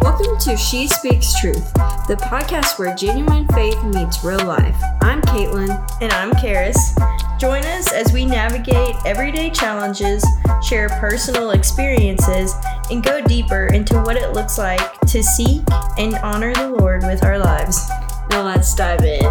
Welcome to She Speaks Truth, the podcast where genuine faith meets real life. I'm Caitlin. And I'm Karis. Join us as we navigate everyday challenges, share personal experiences, and go deeper into what it looks like to seek and honor the Lord with our lives. Now let's dive in.